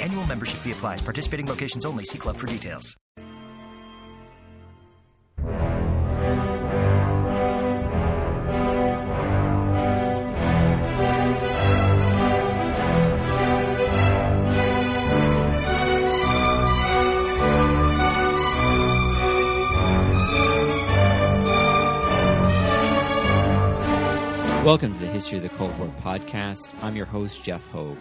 Annual membership fee applies. Participating locations only. See club for details. Welcome to the History of the Cold War podcast. I'm your host, Jeff Hogue.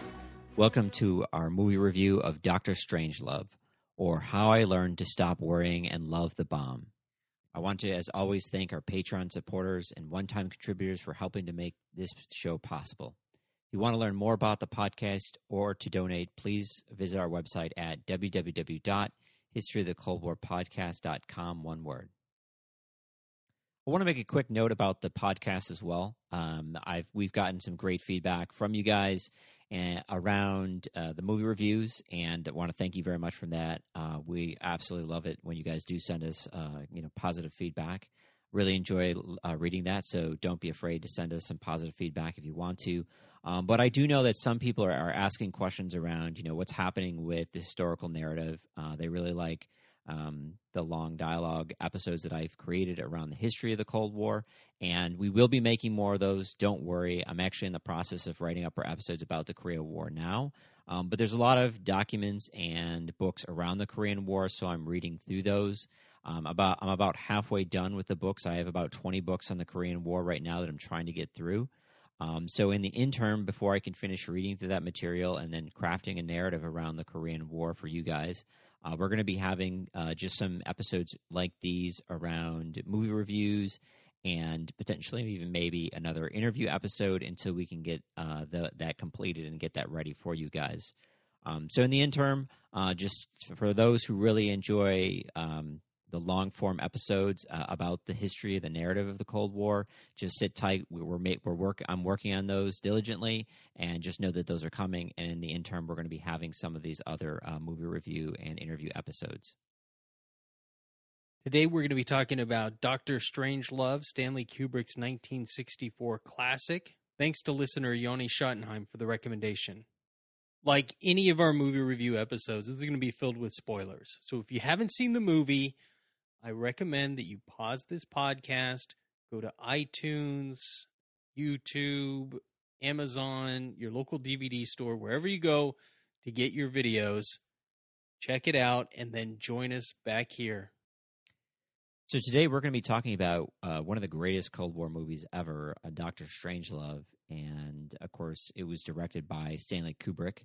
Welcome to our movie review of Doctor Strangelove, or How I Learned to Stop Worrying and Love the Bomb. I want to, as always, thank our Patreon supporters and one time contributors for helping to make this show possible. If you want to learn more about the podcast or to donate, please visit our website at www.historyofthecoldwarpodcast.com, one word. I want to make a quick note about the podcast as well. Um, I've we've gotten some great feedback from you guys and around uh, the movie reviews, and want to thank you very much for that. Uh, we absolutely love it when you guys do send us, uh, you know, positive feedback. Really enjoy uh, reading that, so don't be afraid to send us some positive feedback if you want to. Um, but I do know that some people are, are, asking questions around, you know, what's happening with the historical narrative. Uh, they really like um, the long dialogue episodes that I've created around the history of the Cold War. And we will be making more of those. Don't worry. I'm actually in the process of writing up our episodes about the Korea War now. Um, but there's a lot of documents and books around the Korean War, so I'm reading through those. Um, about I'm about halfway done with the books. I have about 20 books on the Korean War right now that I'm trying to get through. Um, so in the interim, before I can finish reading through that material and then crafting a narrative around the Korean War for you guys, uh, we're going to be having uh, just some episodes like these around movie reviews and potentially even maybe another interview episode until we can get uh, the, that completed and get that ready for you guys. Um, so in the interim, uh, just for those who really enjoy um, the long form episodes uh, about the history, the narrative of the Cold War. Just sit tight. We're we're work. I'm working on those diligently, and just know that those are coming. And in the interim, we're going to be having some of these other uh, movie review and interview episodes. Today, we're going to be talking about Doctor Strangelove, Stanley Kubrick's 1964 classic. Thanks to listener Yoni Schottenheim for the recommendation. Like any of our movie review episodes, this is going to be filled with spoilers. So if you haven't seen the movie, I recommend that you pause this podcast, go to iTunes, YouTube, Amazon, your local DVD store, wherever you go to get your videos. Check it out and then join us back here. So today we're going to be talking about uh, one of the greatest Cold War movies ever, Doctor Strangelove, and of course it was directed by Stanley Kubrick,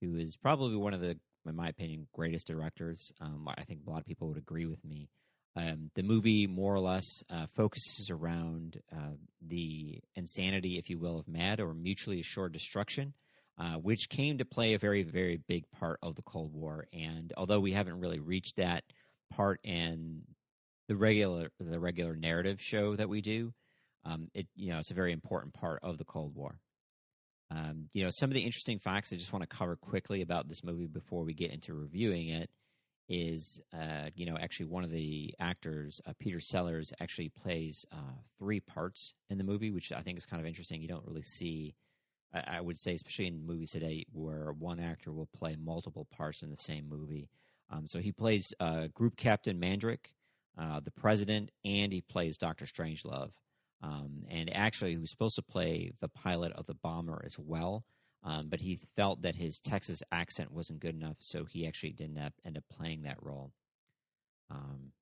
who is probably one of the, in my opinion, greatest directors. Um, I think a lot of people would agree with me. Um, the movie more or less uh, focuses around uh, the insanity, if you will, of MAD or mutually assured destruction, uh, which came to play a very, very big part of the Cold War. And although we haven't really reached that part in the regular the regular narrative show that we do, um, it you know it's a very important part of the Cold War. Um, you know some of the interesting facts I just want to cover quickly about this movie before we get into reviewing it is uh, you know actually one of the actors, uh, Peter Sellers, actually plays uh, three parts in the movie, which I think is kind of interesting. You don't really see, I, I, would say, especially in movies today, where one actor will play multiple parts in the same movie. Um, so he plays uh, Group Captain Mandrake, uh, the President, and he plays Doctor Strangelove. Um, and actually, he was supposed to play the pilot of the bomber as well. Um, but he felt that his Texas accent wasn't good enough, so he actually didn't end up playing that role. Um,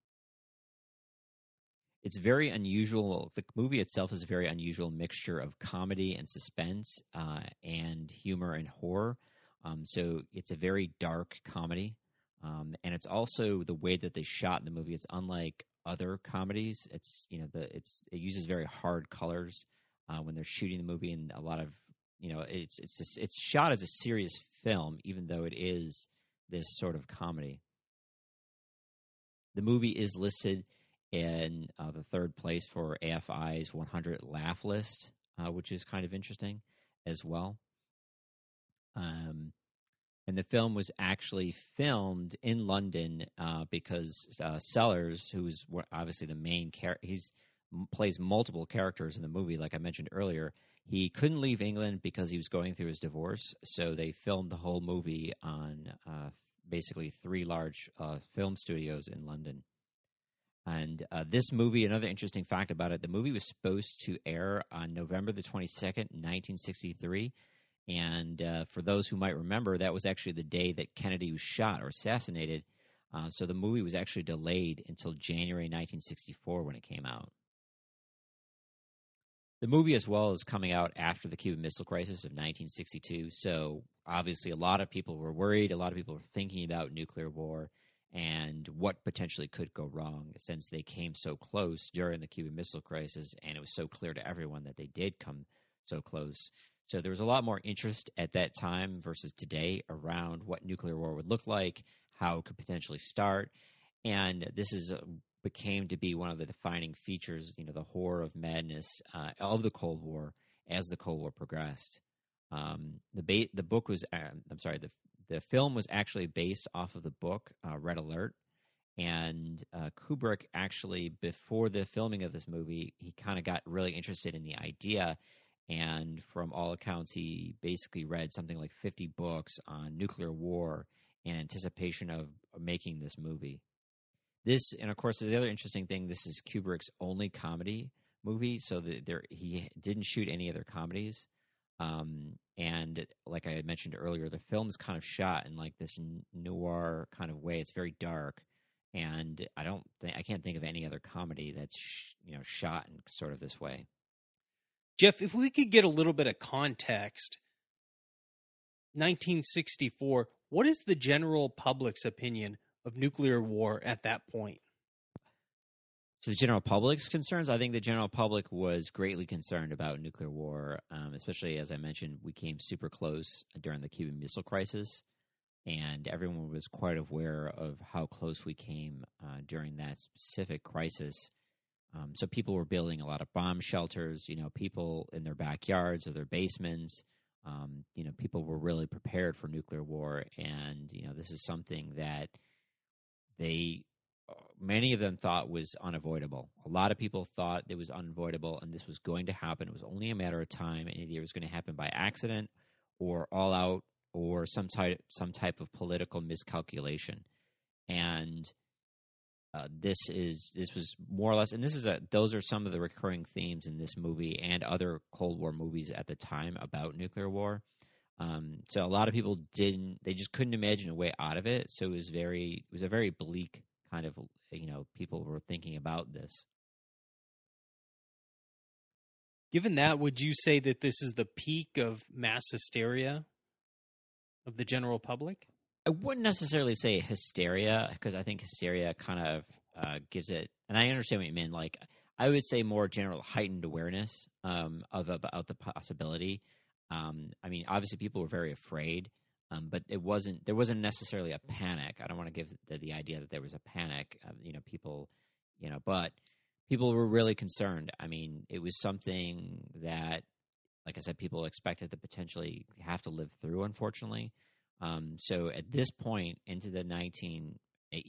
it's very unusual. The movie itself is a very unusual mixture of comedy and suspense, uh, and humor and horror. Um, so it's a very dark comedy, um, and it's also the way that they shot the movie. It's unlike other comedies. It's you know the it's it uses very hard colors uh, when they're shooting the movie, and a lot of you know it's it's it's shot as a serious film, even though it is this sort of comedy. the movie is listed in uh, the third place for AFI's 100 laugh list, uh, which is kind of interesting as well. Um, and the film was actually filmed in London uh, because uh, Sellers, who's obviously the main character, he's plays multiple characters in the movie. Like I mentioned earlier, he couldn't leave England because he was going through his divorce, so they filmed the whole movie on uh, basically three large uh, film studios in London. And uh, this movie, another interesting fact about it, the movie was supposed to air on November the 22nd, 1963. And uh, for those who might remember, that was actually the day that Kennedy was shot or assassinated. Uh, so the movie was actually delayed until January 1964 when it came out. The movie, as well, is coming out after the Cuban Missile Crisis of 1962. So obviously, a lot of people were worried. A lot of people were thinking about nuclear war and what potentially could go wrong since they came so close during the Cuban Missile Crisis, and it was so clear to everyone that they did come so close. So there was a lot more interest at that time versus today around what nuclear war would look like, how it could potentially start, and this is became to be one of the defining features, you know, the horror of madness uh, of the Cold War as the Cold War progressed. Um, the ba- the book was, uh, I'm sorry, the the film was actually based off of the book uh, Red Alert, and uh, Kubrick actually before the filming of this movie, he kind of got really interested in the idea, and from all accounts, he basically read something like fifty books on nuclear war in anticipation of making this movie. This, and of course, the other interesting thing, this is Kubrick's only comedy movie, so that there he didn't shoot any other comedies. Um, and like I mentioned earlier, the film's kind of shot in like this noir kind of way. It's very dark, and I don't think I can't think of any other comedy that's sh- you know shot in sort of this way. Jeff, if we could get a little bit of context, 1964. What is the general public's opinion of nuclear war at that point? to the general public's concerns, I think the general public was greatly concerned about nuclear war, um, especially as I mentioned, we came super close during the Cuban Missile Crisis, and everyone was quite aware of how close we came uh, during that specific crisis. Um, so people were building a lot of bomb shelters. You know, people in their backyards or their basements. Um, you know, people were really prepared for nuclear war, and you know, this is something that they many of them thought was unavoidable. A lot of people thought it was unavoidable and this was going to happen. It was only a matter of time, and either it was going to happen by accident or all out or some type some type of political miscalculation. And uh, this is this was more or less, and this is a those are some of the recurring themes in this movie and other Cold War movies at the time about nuclear war. Um, so a lot of people didn't, they just couldn't imagine a way out of it. So it was very, it was a very bleak kind of you know people were thinking about this. Given that, would you say that this is the peak of mass hysteria of the general public? I wouldn't necessarily say hysteria because I think hysteria kind of uh, gives it, and I understand what you mean. Like, I would say more general heightened awareness um, of about the possibility. Um, I mean, obviously, people were very afraid, um, but it wasn't. There wasn't necessarily a panic. I don't want to give the, the idea that there was a panic. You know, people, you know, but people were really concerned. I mean, it was something that, like I said, people expected to potentially have to live through. Unfortunately, um, so at this point into the nineteen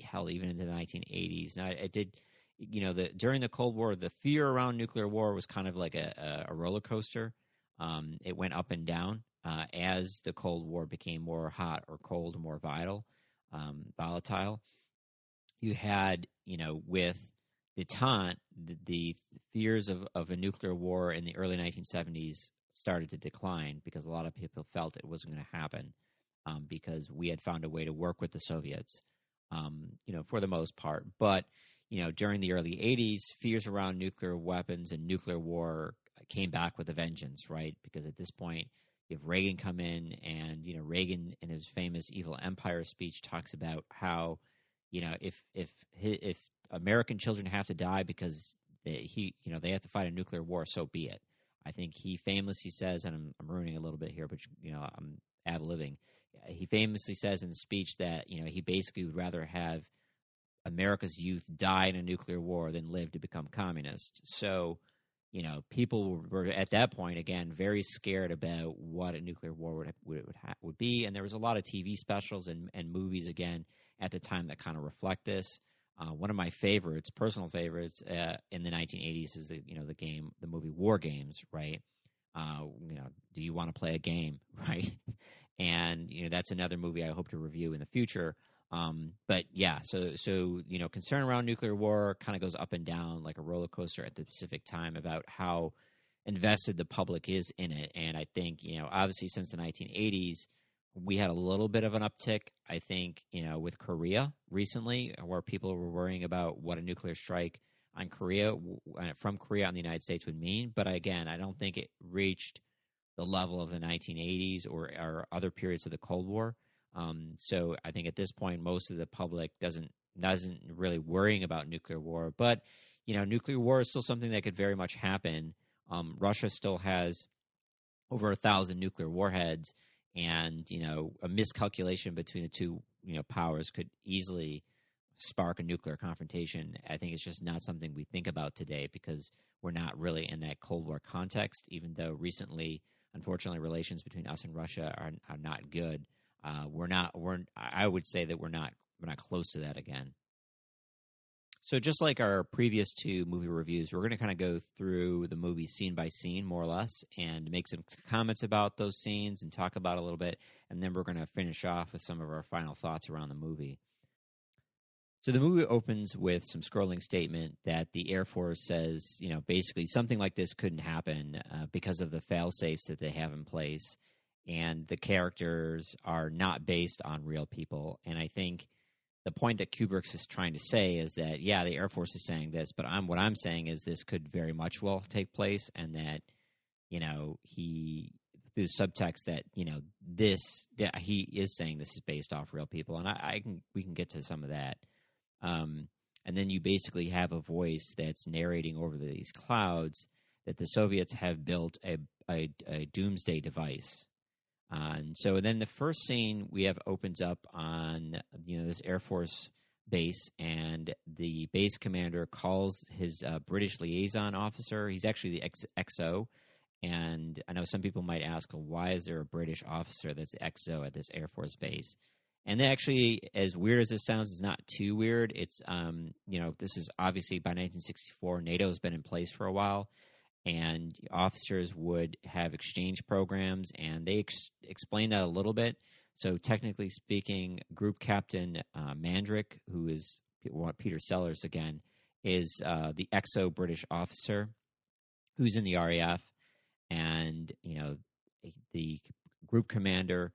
hell even into the nineteen eighties. Now it did. You know, the during the Cold War, the fear around nuclear war was kind of like a, a roller coaster. Um, it went up and down uh, as the Cold War became more hot or cold, more vital, um, volatile. You had, you know, with detente, the, the fears of, of a nuclear war in the early 1970s started to decline because a lot of people felt it wasn't going to happen um, because we had found a way to work with the Soviets, um, you know, for the most part. But, you know, during the early 80s, fears around nuclear weapons and nuclear war came back with a vengeance, right? Because at this point, you have Reagan come in, and you know Reagan in his famous "Evil Empire" speech talks about how you know if if if American children have to die because they, he you know they have to fight a nuclear war, so be it. I think he famously says, and I'm, I'm ruining a little bit here, but you know I'm ab living. He famously says in the speech that you know he basically would rather have America's youth die in a nuclear war than live to become communist. So, you know, people were at that point again very scared about what a nuclear war would would would, ha- would be, and there was a lot of TV specials and, and movies again at the time that kind of reflect this. Uh, one of my favorites, personal favorites, uh, in the 1980s is the you know the game, the movie War Games, right? Uh, you know, do you want to play a game, right? and you know that's another movie I hope to review in the future. Um, but yeah, so so you know, concern around nuclear war kind of goes up and down like a roller coaster at the specific time about how invested the public is in it. And I think you know, obviously, since the 1980s, we had a little bit of an uptick. I think you know, with Korea recently, where people were worrying about what a nuclear strike on Korea uh, from Korea on the United States would mean. But again, I don't think it reached the level of the 1980s or, or other periods of the Cold War. Um, so I think at this point, most of the public doesn't doesn't really worrying about nuclear war. But you know, nuclear war is still something that could very much happen. Um, Russia still has over a thousand nuclear warheads, and you know, a miscalculation between the two you know powers could easily spark a nuclear confrontation. I think it's just not something we think about today because we're not really in that Cold War context. Even though recently, unfortunately, relations between us and Russia are are not good. Uh, we're not. We're. I would say that we're not. We're not close to that again. So just like our previous two movie reviews, we're going to kind of go through the movie scene by scene, more or less, and make some comments about those scenes and talk about a little bit, and then we're going to finish off with some of our final thoughts around the movie. So the movie opens with some scrolling statement that the Air Force says, you know, basically something like this couldn't happen uh, because of the fail safes that they have in place, and the characters are not based on real people. And I think the point that Kubrick is trying to say is that yeah, the Air Force is saying this, but I'm what I'm saying is this could very much well take place, and that you know he through subtext that you know this that he is saying this is based off real people, and I, I can we can get to some of that. Um, and then you basically have a voice that's narrating over these clouds that the Soviets have built a, a, a doomsday device. Uh, and so then the first scene we have opens up on you know this Air Force base, and the base commander calls his uh, British liaison officer. He's actually the XO, and I know some people might ask, well, why is there a British officer that's XO at this Air Force base? And actually, as weird as this sounds, it's not too weird. It's, um, you know, this is obviously by 1964, NATO's been in place for a while, and officers would have exchange programs, and they ex- explain that a little bit. So, technically speaking, Group Captain uh, Mandrake, who is Peter Sellers again, is uh, the XO British officer who's in the RAF, and you know, the group commander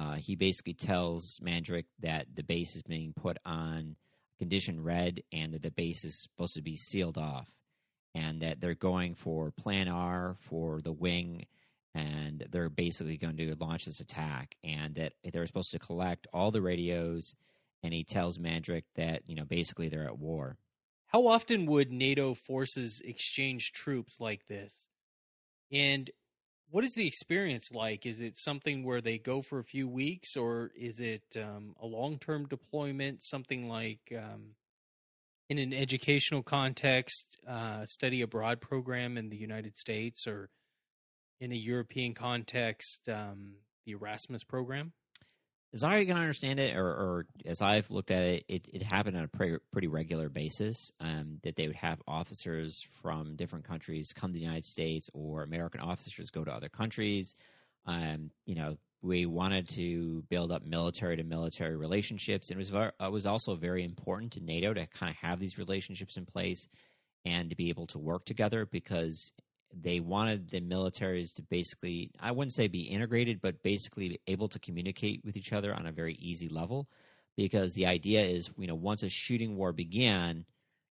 uh, he basically tells Mandrake that the base is being put on condition red and that the base is supposed to be sealed off and that they're going for plan R for the wing and they're basically going to launch this attack and that they're supposed to collect all the radios and he tells Mandrake that you know basically they're at war. How often would NATO forces exchange troops like this? And what is the experience like? Is it something where they go for a few weeks, or is it um, a long term deployment? Something like um, in an educational context, uh, study abroad program in the United States, or in a European context, um, the Erasmus program? as I can understand it, or, or, as I've looked at it, it, it happened on a pretty, pretty regular basis. Um, that they would have officers from different countries come to the United States, or American officers go to other countries. Um, you know, we wanted to build up military to military relationships, and it was it was also very important to NATO to kind of have these relationships in place and to be able to work together because they wanted the militaries to basically i wouldn't say be integrated but basically able to communicate with each other on a very easy level because the idea is you know once a shooting war began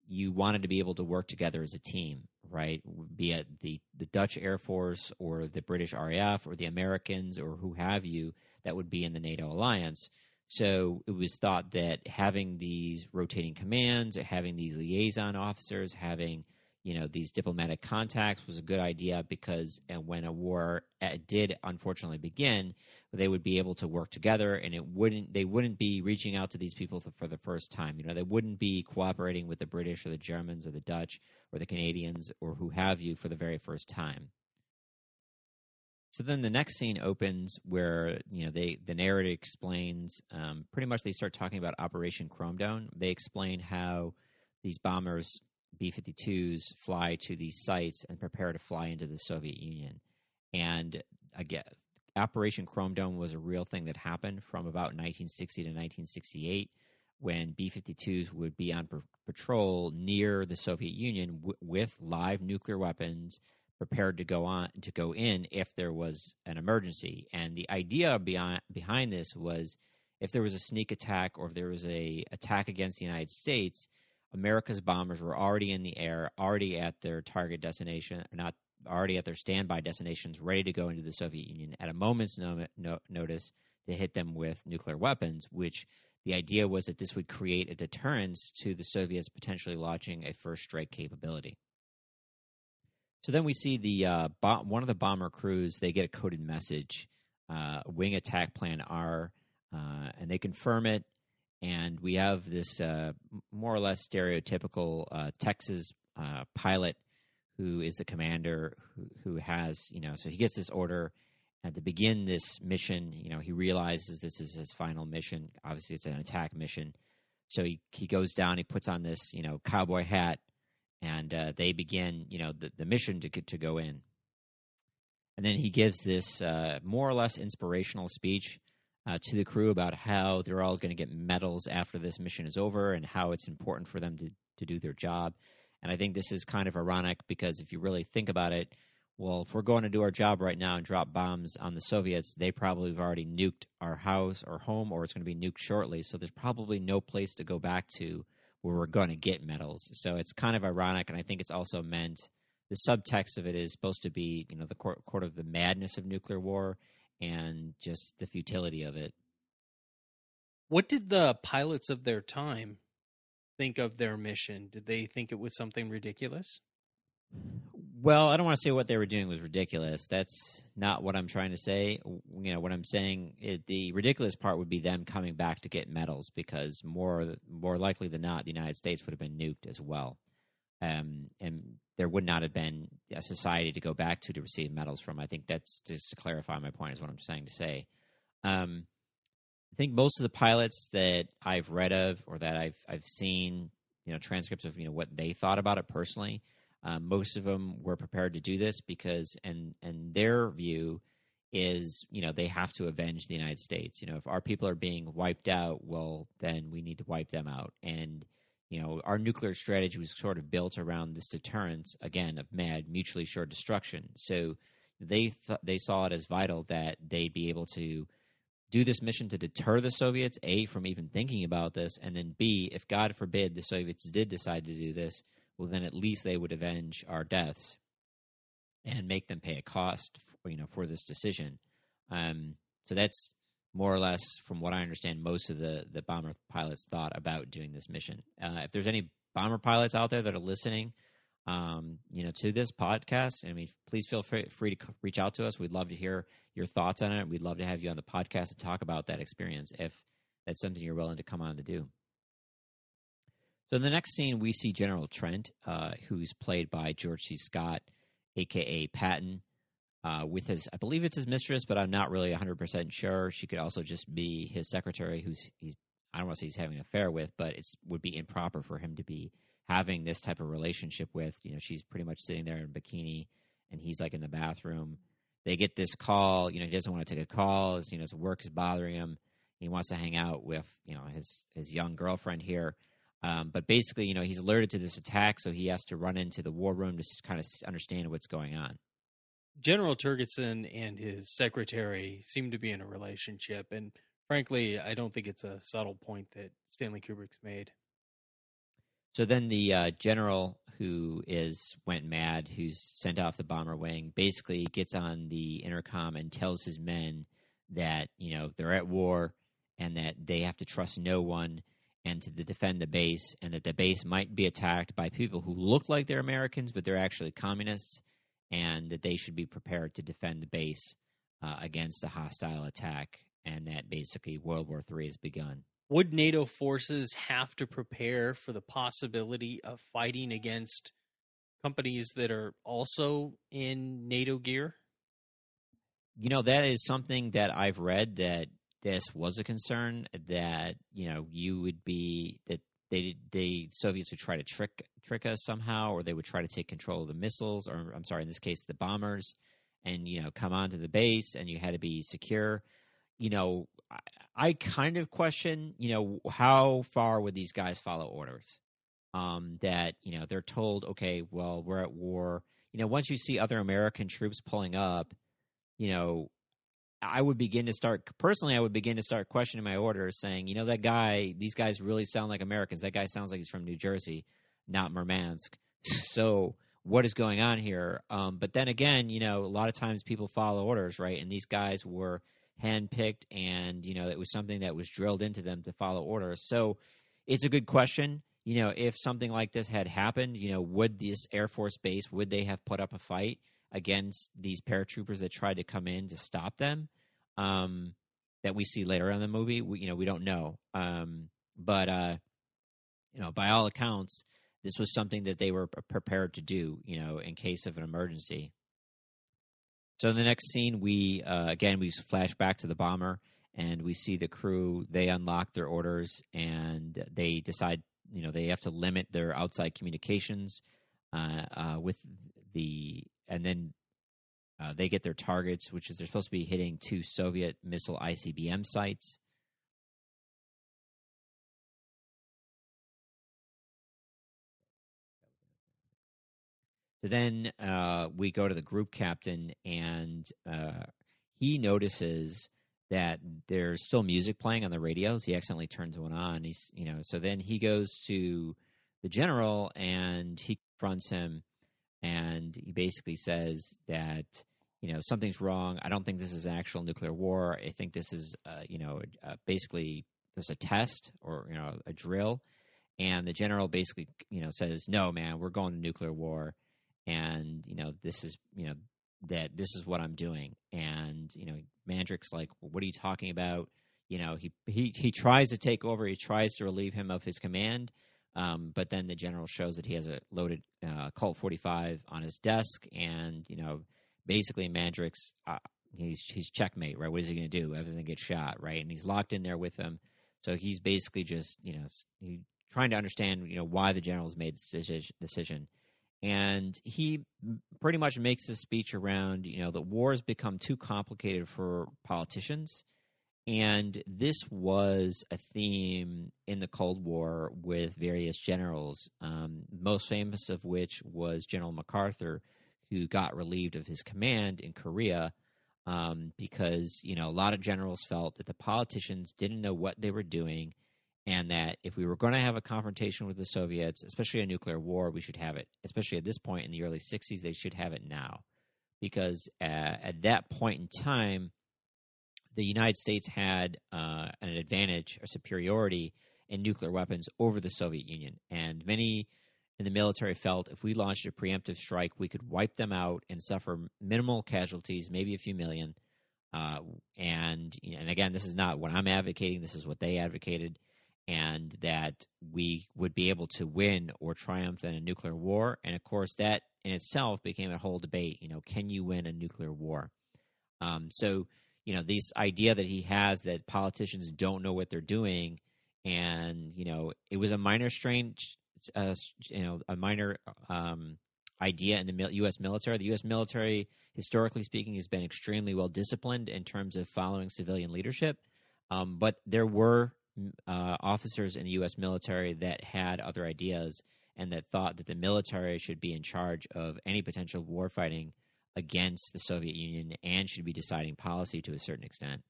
you wanted to be able to work together as a team right? Be it the, the dutch air force or the british raf or the americans or who have you that would be in the nato alliance. So it was thought that having these rotating commands having these liaison officers having you know these diplomatic contacts was a good idea because and when a war uh, did unfortunately begin they would be able to work together and it wouldn't they wouldn't be reaching out to these people for the first time. You know they wouldn't be cooperating with the british or the germans or the dutch or the canadians or who have you for the very first time. So then the next scene opens where you know they the narrative explains um, pretty much they start talking about operation chrome dome they explain how these bombers B 52s fly to these sites and prepare to fly into the Soviet Union. And again, Operation Chrome Dome was a real thing that happened from about 1960 to 1968 when B 52s would be on patrol near the Soviet Union w- with live nuclear weapons prepared to go on to go in if there was an emergency. And the idea beyond, behind this was if there was a sneak attack or if there was a attack against the United States, America's bombers were already in the air, already at their target destination, not already at their standby destinations, ready to go into the Soviet Union at a moment's no, no, notice to hit them with nuclear weapons, which the idea was that this would create a deterrence to the Soviets potentially launching a first strike capability. So then we see the uh, bo- one of the bomber crews. They get a coded message, uh, wing attack plan R, uh, and they confirm it and we have this uh, more or less stereotypical uh, Texas uh, pilot who is the commander who, who has you know so he gets this order. And to begin this mission you know he realizes this is his final mission. Obviously it's an attack mission. So he, he goes down he puts on this you know cowboy hat and uh, they begin you know the, the mission to to go in. And then he gives this uh, more or less inspirational speech uh, to the crew about how they're all going to get medals after this mission is over and how it's important for them to, to do their job. And I think this is kind of ironic because if you really think about it, well, if we're going to do our job right now and drop bombs on the Soviets, they probably have already nuked our house or home, or it's going to be nuked shortly. So there's probably no place to go back to where we're going to get medals. So it's kind of ironic, and I think it's also meant the subtext of it is supposed to be, you know, the court, court of the madness of nuclear war and just the futility of it. What did the pilots of their time think of their mission? Did they think it was something ridiculous? Well, I don't want to say what they were doing was ridiculous. That's not what I'm trying to say. You know, what I'm saying, it, the ridiculous part would be them coming back to get medals because more more likely than not, the United States would have been nuked as well um, and there would not have been a society to go back to to receive medals from. I think that's just to clarify my point is what I'm saying to say. Um, I think most of the pilots that I've read of or that I've I've seen, you know, transcripts of you know what they thought about it personally. Um, most of them were prepared to do this because, and and their view is, you know, they have to avenge the United States. You know, if our people are being wiped out, well, then we need to wipe them out. And you know, our nuclear strategy was sort of built around this deterrence again of mad, mutually assured destruction. So they th- they saw it as vital that they be able to do this mission to deter the Soviets, a from even thinking about this, and then b if God forbid the Soviets did decide to do this, well then at least they would avenge our deaths and make them pay a cost, for, you know, for this decision. Um, so that's more or less, from what I understand, most of the, the bomber pilots thought about doing this mission. Uh, if there's any bomber pilots out there that are listening, um, you know, to this podcast, I mean, please feel free, free to reach out to us. We'd love to hear your thoughts on it. We'd love to have you on the podcast to talk about that experience if that's something you're willing to come on to do. So in the next scene, we see General Trent, uh, who's played by George C. Scott, aka Patton uh, with his, I believe it's his mistress, but I'm not really 100% sure. She could also just be his secretary, who's he's, I don't want to say he's having an affair with, but it would be improper for him to be having this type of relationship with. You know, she's pretty much sitting there in bikini, and he's like in the bathroom. They get this call. You know, he doesn't want to take a call. His, you know, his work is bothering him. He wants to hang out with you know his his young girlfriend here. Um, but basically, you know, he's alerted to this attack, so he has to run into the war room to kind of understand what's going on. General Turgidson and his secretary seem to be in a relationship, and frankly, I don't think it's a subtle point that Stanley Kubrick's made. So then the uh, general who is went mad, who's sent off the bomber wing, basically gets on the intercom and tells his men that you know they're at war and that they have to trust no one and to defend the base, and that the base might be attacked by people who look like they're Americans, but they're actually communists, and that they should be prepared to defend the base uh, against a hostile attack, and that basically World War III has begun. Would NATO forces have to prepare for the possibility of fighting against companies that are also in NATO gear? You know, that is something that I've read that this was a concern that, you know, you would be that they the Soviets would try to trick trick us somehow or they would try to take control of the missiles or I'm sorry, in this case the bombers and you know, come onto the base and you had to be secure. You know, I, I kind of question, you know, how far would these guys follow orders? Um, that you know they're told, okay, well, we're at war. You know, once you see other American troops pulling up, you know, I would begin to start personally. I would begin to start questioning my orders, saying, you know, that guy, these guys really sound like Americans. That guy sounds like he's from New Jersey, not Murmansk. so what is going on here? Um, but then again, you know, a lot of times people follow orders, right? And these guys were handpicked, and you know, it was something that was drilled into them to follow orders. So it's a good question. You know, if something like this had happened, you know, would this Air Force base would they have put up a fight? Against these paratroopers that tried to come in to stop them. Um, that we see later in the movie, we, you know, we don't know. Um, but uh, you know, by all accounts, this was something that they were prepared to do. You know, in case of an emergency. So in the next scene, we uh, again we flash back to the bomber, and we see the crew. They unlock their orders, and they decide, you know, they have to limit their outside communications uh, uh, with the and then uh, they get their targets, which is they're supposed to be hitting two Soviet missile ICBM sites. So then uh, we go to the group captain, and uh, he notices that there's still music playing on the radios. He accidentally turns one on. He's, you know, so then he goes to the general and he confronts him and he basically says that you know something's wrong. I don't think this is an actual nuclear war. I think this is uh, you know uh, basically just a test or you know a drill. And the general basically you know says, "No, man, we're going to nuclear war, and you know this is you know that this is what I'm doing." And you know Mandrake's like, well, "What are you talking about?" You know he he he tries to take over. He tries to relieve him of his command um, but then the general shows that he has a loaded uh, Colt 45 on his desk, and you know, basically Mandrake's uh, he's he's checkmate, right? What is he going to do? Everything get shot, right? And he's locked in there with them, so he's basically just you know he, trying to understand you know why the general's made this decision, and he pretty much makes a speech around you know the war has become too complicated for politicians and this was a theme in the Cold War with various generals, um, most famous of which was General MacArthur, who got relieved of his command in Korea um, because you know a lot of generals felt that the politicians didn't know what they were doing, and that if we were going to have a confrontation with the Soviets, especially a nuclear war, we should have it. Especially at this point in the early '60s, they should have it now, because uh, at that point in time the United States had uh, an advantage, a superiority in nuclear weapons over the Soviet Union. And many in the military felt if we launched a preemptive strike, we could wipe them out and suffer minimal casualties, maybe a few million. Uh, and and again, this is not what I'm advocating. This is what they advocated, and that we would be able to win or triumph in a nuclear war. And of course, that in itself became a whole debate. You know, can you win a nuclear war? Um, so you know this idea that he has that politicians don't know what they're doing and you know it was a minor strange uh, you know a minor um, idea in the U.S. military. The U.S. military, historically speaking, has been extremely well disciplined in terms of following civilian leadership. Um, but there were uh, officers in the U.S. military that had other ideas and that thought that the military should be in charge of any potential war fighting against the Soviet Union and should be deciding policy to a certain extent.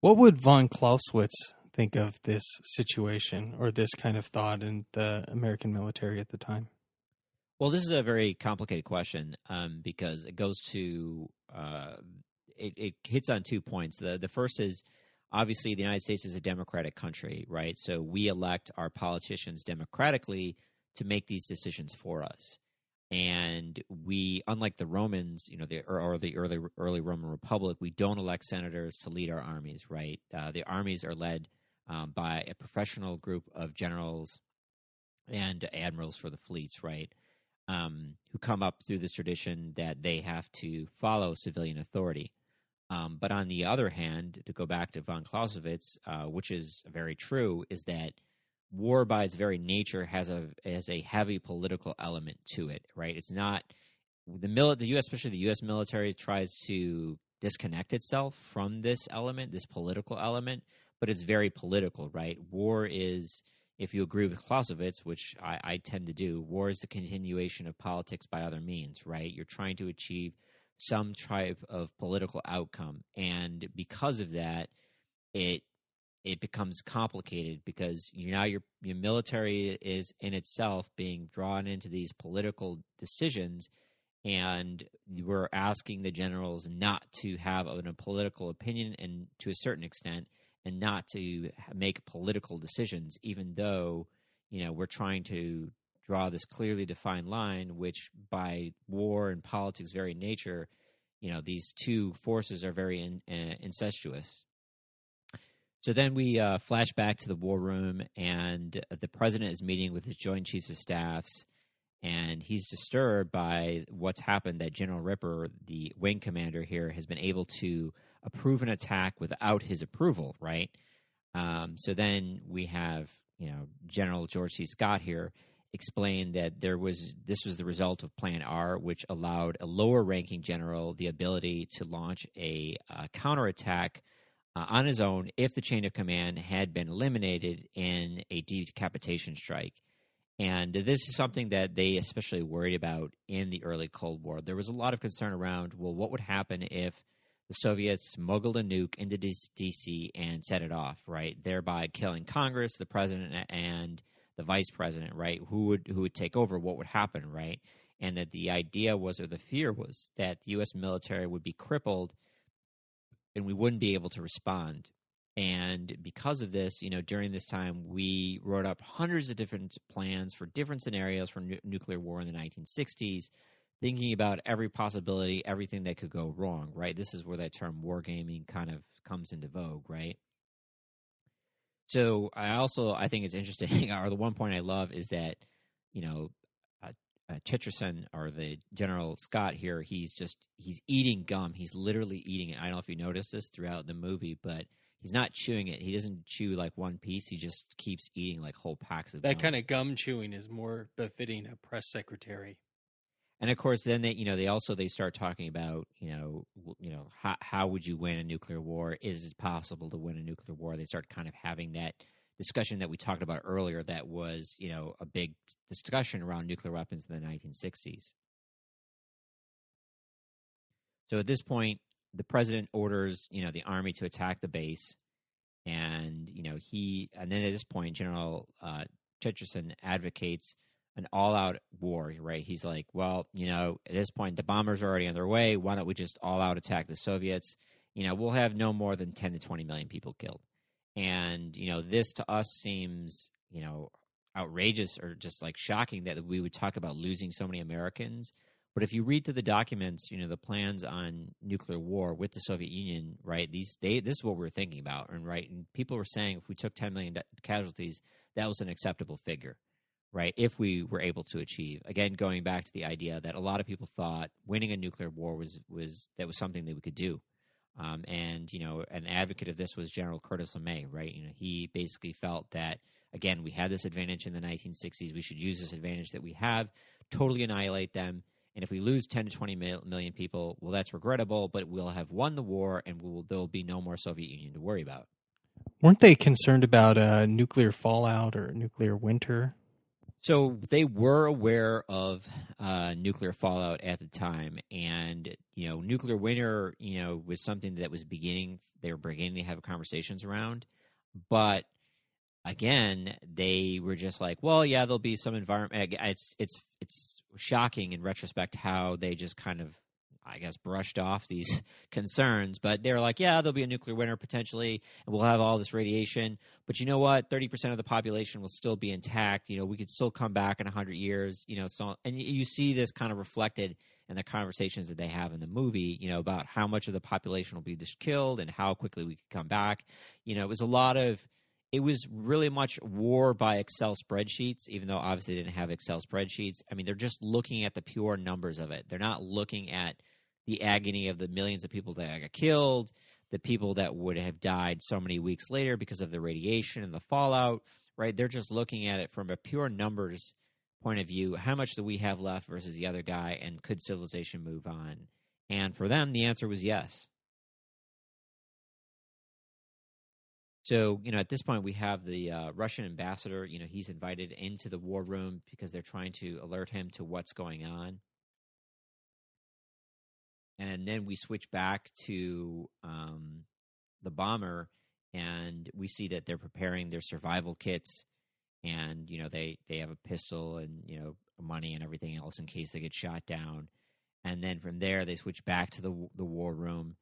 What would von Clausewitz think of this situation or this kind of thought in the American military at the time? Well, this is a very complicated question um, because it goes to uh, it, it, hits on two points. The the first is obviously, the United States is a democratic country, right? So we elect our politicians democratically to make these decisions for us. And we, unlike the Romans, you know, the, or, the early early Roman Republic, we don't elect senators to lead our armies, right? Uh, the armies are led um, by a professional group of generals and admirals for the fleets, right? Um, who come up through this tradition that they have to follow civilian authority. Um, but on the other hand, to go back to von Clausewitz, uh, which is very true, is that war by its very nature has a has a heavy political element to it. Right? It's not the mil- the U.S. especially the U.S. military tries to disconnect itself from this element, this political element, but it's very political. Right? War is if you agree with Clausewitz, which I, I, tend to do, war is the continuation of politics by other means, right? You're trying to achieve some type of political outcome, and because of that, it it becomes complicated because you now your your military is in itself being drawn into these political decisions, and we're asking the generals not to have a political opinion, and to a certain extent and not to make political decisions, even though you know we're trying to draw this clearly defined line, which by war and politics' very nature, you know these two forces are very in, uh, incestuous. So then we uh, flash back to the war room, and the president is meeting with his Joint Chiefs of Staffs, and he's disturbed by what's happened. That General Ripper, the wing commander here, has been able to approve an attack without his approval, right? Um, so then we have, you know, General George C. Scott here explain that there was this was the result of Plan R, which allowed a lower ranking general the ability to launch a uh, counterattack uh, on his own if the chain of command had been eliminated in a decapitation strike. And this is something that they especially worried about in the early Cold War. There was a lot of concern around, well, what would happen if the Soviets smuggled a nuke into D.C. and set it off, right? Thereby killing Congress, the president, and the vice president, right? Who would who would take over? What would happen, right? And that the idea was, or the fear was, that the U.S. military would be crippled, and we wouldn't be able to respond. And because of this, you know, during this time, we wrote up hundreds of different plans for different scenarios for nu- nuclear war in the 1960s thinking about every possibility, everything that could go wrong, right? This is where that term wargaming kind of comes into vogue, right? So I also I think it's interesting, or the one point I love is that you know uh, Turgidson or the General Scott here, he's just he's eating gum. He's literally eating it. I don't know if you noticed this throughout the movie, but he's not chewing it. He doesn't chew like one piece. He just keeps eating like whole packs of. That gum. kind of gum chewing is more befitting a press secretary and of course then they you know they also they start talking about you know you know how how would you win a nuclear war is it possible to win a nuclear war they start kind of having that discussion that we talked about earlier that was you know a big discussion around nuclear weapons in the 1960s so at this point the president orders you know the army to attack the base and you know he and then at this point general uh, Turgidson advocates an all out war, right? He's like, well, you know, at this point, the bombers are already on their way. Why don't we just all out attack the Soviets? You know, we'll have no more than 10 to 20 million people killed. And, you know, this to us seems, you know, outrageous or just like shocking that we would talk about losing so many Americans. But if you read through the documents, you know, the plans on nuclear war with the Soviet Union, right? These they this is what we are thinking about, and right, and people were saying if we took 10 million casualties, that was an acceptable figure right? If we were able to achieve, again, going back to the idea that a lot of people thought winning a nuclear war was was that was something that we could do. Um, and you know, an advocate of this was General Curtis LeMay, right? You know, he basically felt that again, we had this advantage in the 1960s. We should use this advantage that we have, totally annihilate them. And if we lose 10 to 20 million people, well, that's regrettable, but we'll have won the war, and will, there will be no more Soviet Union to worry about. Weren't they concerned about uh, nuclear fallout or nuclear winter? So they were aware of uh, nuclear fallout at the time, and you know, nuclear winter, you know, was something that was beginning. They were beginning to have conversations around, but again, they were just like, well, yeah, there'll be some environment. It's it's it's shocking in retrospect how they just kind of I guess, brushed off these concerns. But they're like, yeah, there'll be a nuclear winter potentially, and we'll have all this radiation. But you know what? 30% of the population will still be intact. You know, we could still come back in 100 years, you know, so, and you see this kind of reflected in the conversations that they have in the movie, you know, about how much of the population will be just killed and how quickly we could come back. You know, it was a lot of, it was really much war by Excel spreadsheets, even though obviously they didn't have Excel spreadsheets. I mean, they're just looking at the pure numbers of it. They're not looking at the agony of the millions of people that got killed, the people that would have died so many weeks later because of the radiation and the fallout, right? They're just looking at it from a pure numbers point of view. How much do we have left versus the other guy, and could civilization move on? And for them, the answer was yes. So, you know, at this point, we have the uh, Russian ambassador. You know, he's invited into the war room because they're trying to alert him to what's going on and then we switch back to um, the bomber and we see that they're preparing their survival kits and you know they they have a pistol and you know money and everything else in case they get shot down. And then from there they switch back to the the war room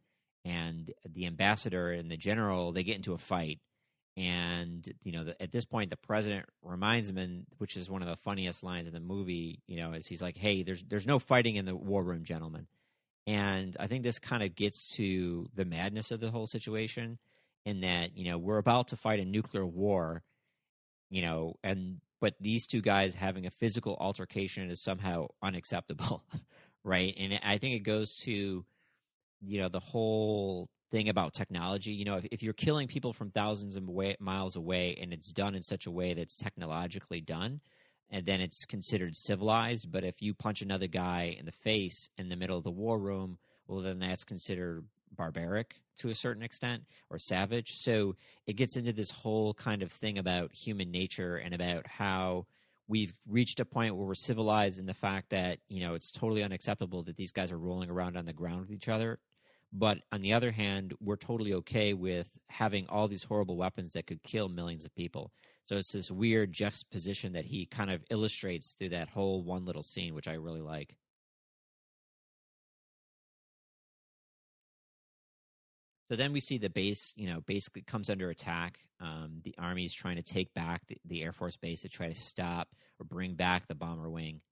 and the ambassador and the general they get into a fight. And you know the, at this point the president reminds him and which is one of the funniest lines in the movie you know is he's like hey there's there's no fighting in the war room gentlemen and I think this kind of gets to the madness of the whole situation in that, you know, we're about to fight a nuclear war, you know, and but these two guys having a physical altercation is somehow unacceptable, right? And I think it goes to, you know, the whole thing about technology. You know, if, if you're killing people from thousands of miles away and it's done in such a way that's technologically done, and then it's considered civilized. But if you punch another guy in the face in the middle of the war room, well, then that's considered barbaric to a certain extent or savage. So it gets into this whole kind of thing about human nature and about how we've reached a point where we're civilized in the fact that, you know, it's totally unacceptable that these guys are rolling around on the ground with each other. But on the other hand, we're totally okay with having all these horrible weapons that could kill millions of people. So it's this weird juxtaposition that he kind of illustrates through that whole one little scene, which I really like. So then we see the base, you know, basically comes under attack. Um, the army is trying to take back the, the, Air Force base to try to stop or bring back the bomber wing.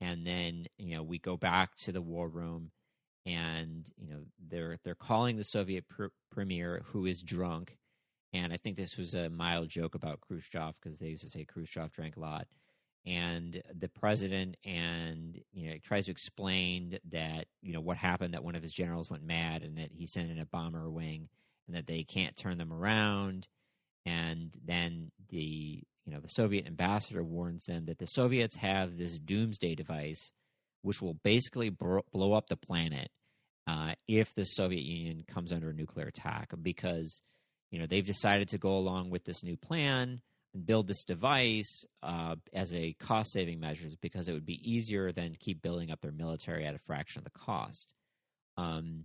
And then, you know, we go back to the war room and, you know, they're, they're calling the Soviet pr- premier who is drunk and I think this was a mild joke about Khrushchev because they used to say Khrushchev drank a lot. And the president and you know tries to explain that you know what happened that one of his generals went mad and that he sent in a bomber wing and that they can't turn them around. And then the you know the Soviet ambassador warns them that the Soviets have this doomsday device, which will basically blow up the planet uh, if the Soviet Union comes under a nuclear attack because you know they've decided to go along with this new plan and build this device uh, as a cost saving measures because it would be easier than keep building up their military at a fraction of the cost. Um,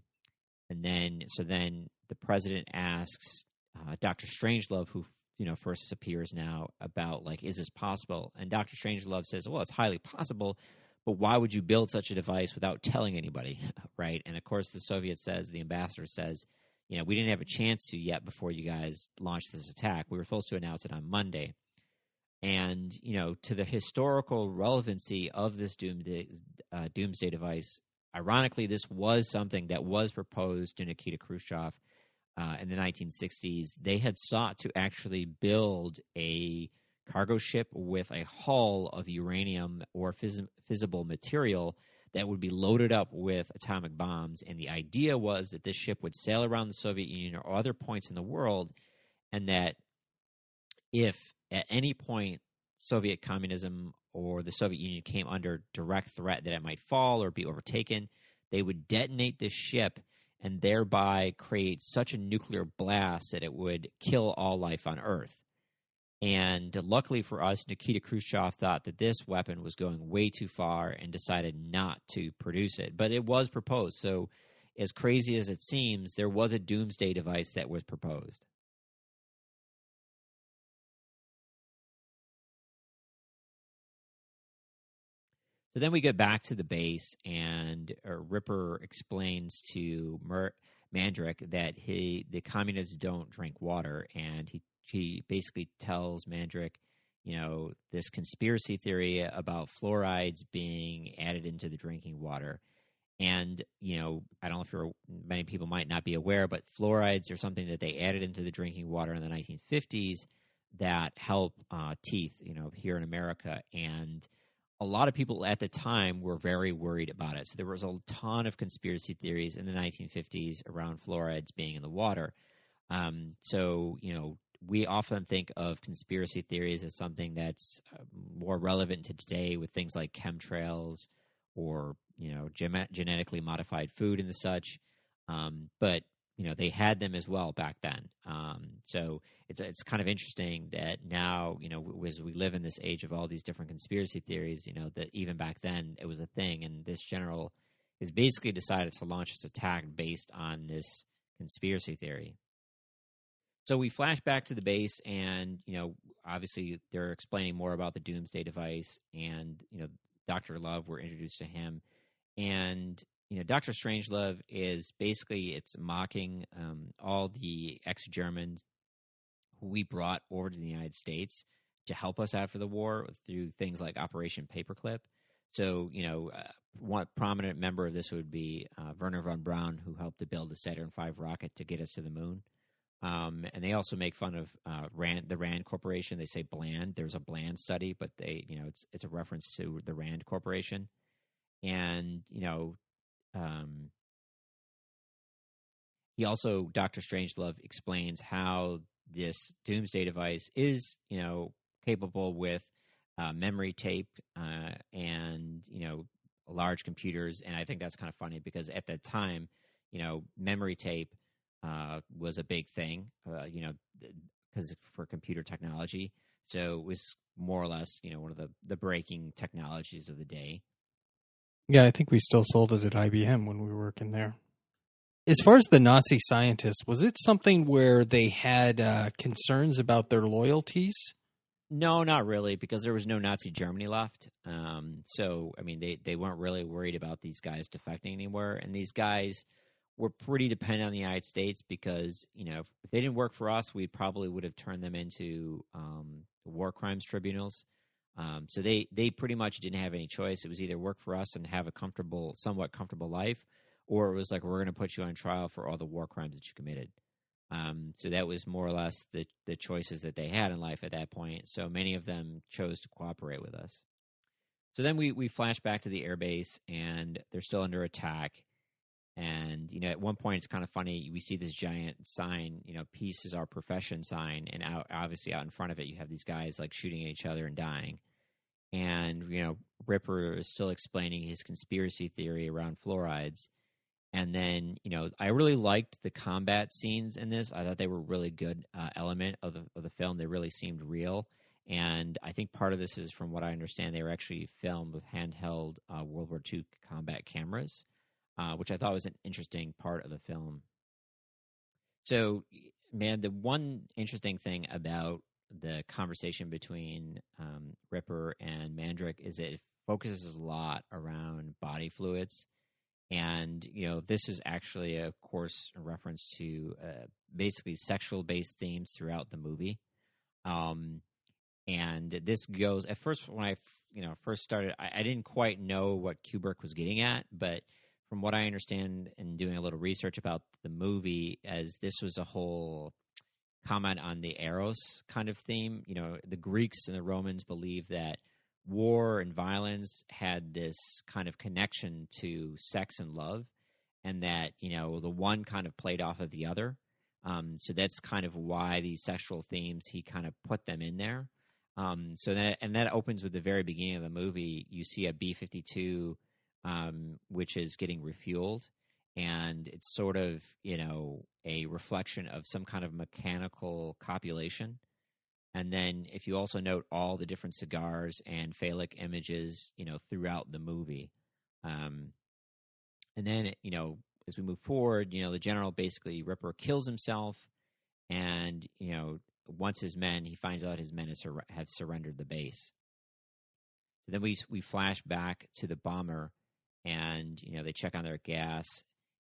and then so then the president asks uh, Dr. Strangelove, who you know first appears now, about like is this possible? And Dr. Strangelove says, well, it's highly possible. But why would you build such a device without telling anybody, right? And of course, the Soviet says, the ambassador says, you know, we didn't have a chance to yet before you guys launched this attack. We were supposed to announce it on Monday. And, you know, to the historical relevancy of this doomsday, uh, doomsday device, ironically, this was something that was proposed to Nikita Khrushchev uh, in the 1960s. They had sought to actually build a cargo ship with a hull of uranium or fiss- fissible material that would be loaded up with atomic bombs. And the idea was that this ship would sail around the Soviet Union or other points in the world, and that if at any point Soviet communism or the Soviet Union came under direct threat that it might fall or be overtaken, they would detonate this ship and thereby create such a nuclear blast that it would kill all life on Earth. And luckily for us, Nikita Khrushchev thought that this weapon was going way too far and decided not to produce it. But it was proposed. So, as crazy as it seems, there was a doomsday device that was proposed. So then we get back to the base, and uh, Ripper explains to Mer- Mandrake that he the communists don't drink water, and he he basically tells Mandrake, you know, this conspiracy theory about fluorides being added into the drinking water. And you know, I don't know if you're many people might not be aware, but fluorides are something that they added into the drinking water in the 1950s that help uh, teeth. You know, here in America, and a lot of people at the time were very worried about it. So there was a ton of conspiracy theories in the 1950s around fluorides being in the water. Um, so you know, we often think of conspiracy theories as something that's uh, more relevant to today with things like chemtrails or you know gem- genetically modified food and such. Um, but you know they had them as well back then. Um, so it's it's kind of interesting that now you know as we live in this age of all these different conspiracy theories, you know that even back then it was a thing, and this general has basically decided to launch this attack based on this conspiracy theory. So we flash back to the base, and you know, obviously they're explaining more about the Doomsday device, and you know, Doctor Love. We're introduced to him, and you know, Doctor Strangelove is basically it's mocking um, all the ex-Germans who we brought over to the United States to help us after the war through things like Operation Paperclip. So, you know, uh, one prominent member of this would be uh, Wernher von Braun, who helped to build the Saturn V rocket to get us to the moon. Um, and they also make fun of uh, Rand, the Rand Corporation. They say Bland. There's a Bland study, but they, you know, it's it's a reference to the Rand Corporation. And you know, um, he also Doctor Strangelove explains how this Doomsday device is, you know, capable with uh, memory tape uh, and you know large computers. And I think that's kind of funny because at that time, you know, memory tape uh, was a big thing, uh, you know, because for computer technology. So it was more or less, you know, one of the, the breaking technologies of the day. Yeah, I think we still sold it at IBM when we were working there. As far as the Nazi scientists, was it something where they had uh, concerns about their loyalties? No, not really, because there was no Nazi Germany left. Um, so, I mean, they, they weren't really worried about these guys defecting anywhere. And these guys, we're pretty dependent on the United States because you know if they didn't work for us, we probably would have turned them into um, war crimes tribunals. Um, so they they pretty much didn't have any choice. It was either work for us and have a comfortable, somewhat comfortable life, or it was like we're going to put you on trial for all the war crimes that you committed. Um, so that was more or less the the choices that they had in life at that point. So many of them chose to cooperate with us. So then we we flash back to the airbase, and they're still under attack and, you know, at one point it's kind of funny. We see this giant sign, you know, peace is our profession sign. And out, obviously out in front of it, you have these guys like shooting at each other and dying. And, you know, Ripper is still explaining his conspiracy theory around fluorides. And then, you know, I really liked the combat scenes in this. I thought they were really good uh, element of the, of the film. They really seemed real. And I think part of this is, from what I understand, they were actually filmed with handheld uh, World War II combat cameras uh, which I thought was an interesting part of the film. So, man, the one interesting thing about the conversation between um, Ripper and Mandrake is it focuses a lot around body fluids. And, you know, this is actually, of course, a reference to uh, basically sexual based themes throughout the movie. Um, and this goes, at first, when I, you know, first started, I, I didn't quite know what Kubrick was getting at, but from what I understand and doing a little research about the movie, as this was a whole comment on the eros kind of theme. You know, the Greeks and the Romans believed that war and violence had this kind of connection to sex and love, and that you know the one kind of played off of the other. Um, so that's kind of why these sexual themes he kind of put them in there. Um, so that and that opens with the very beginning of the movie. You see a B fifty two um, which is getting refueled. And it's sort of, you know, a reflection of some kind of mechanical copulation. And then if you also note all the different cigars and phallic images, you know, throughout the movie. Um, and then, you know, as we move forward, you know, the general basically Ripper kills himself, and you know, once his men, he finds out his men have surrendered the base But then we we flash back to the bomber, and you know they check on their gas,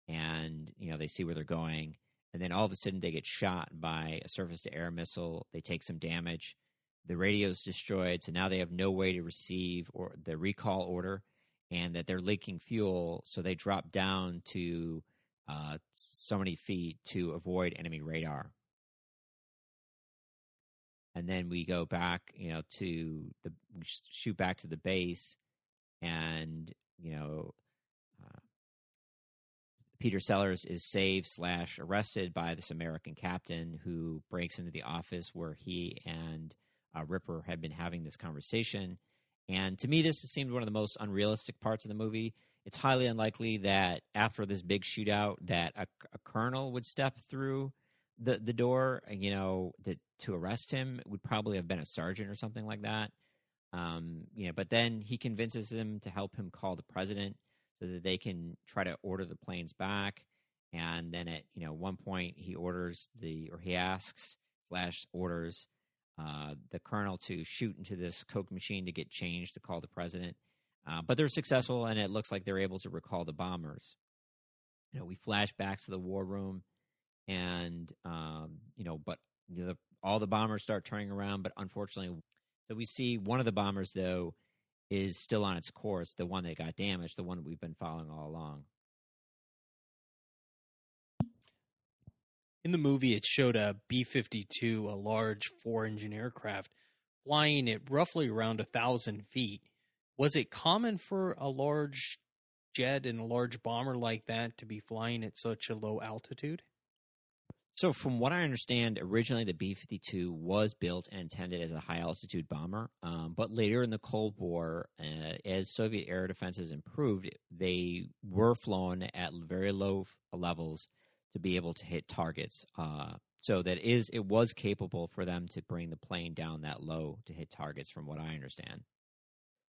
and you know they see where they're going, and then all of a sudden they get shot by a surface to air missile. They take some damage. The radio's destroyed, so now they have no way to receive or the recall order, and that they're leaking fuel. So they drop down to uh, so many feet to avoid enemy radar. And then we go back, you know, to the shoot back to the base, and you know, uh, Peter Sellers is saved slash arrested by this American captain who breaks into the office where he and uh, Ripper had been having this conversation. And to me, this seemed one of the most unrealistic parts of the movie it's highly unlikely that after this big shootout that a, a colonel would step through the the door. You know, that to arrest him would probably have been a sergeant or something like that. Um, you know, but then he convinces him to help him call the president so that they can try to order the planes back. And then at you know one point he orders the or he asks slash orders uh, the colonel to shoot into this coke machine to get change to call the president. Uh, but they're successful, and it looks like they're able to recall the bombers. You know, we flash back to the war room, and um, you know, but the, all the bombers start turning around. But unfortunately, so we see one of the bombers though is still on its course, the one that got damaged, the one we've been following all along. In the movie, it showed a B 52, a large four engine aircraft, flying at roughly around a thousand feet was it common for a large jet and a large bomber like that to be flying at such a low altitude? So, from what I understand, originally the B 52 was built and intended as a high altitude bomber. Um, but later in the Cold War, uh, as Soviet air defenses improved, they were flown at very low levels to be able to hit targets. Uh, so, that is, it was capable for them to bring the plane down that low to hit targets, from what I understand.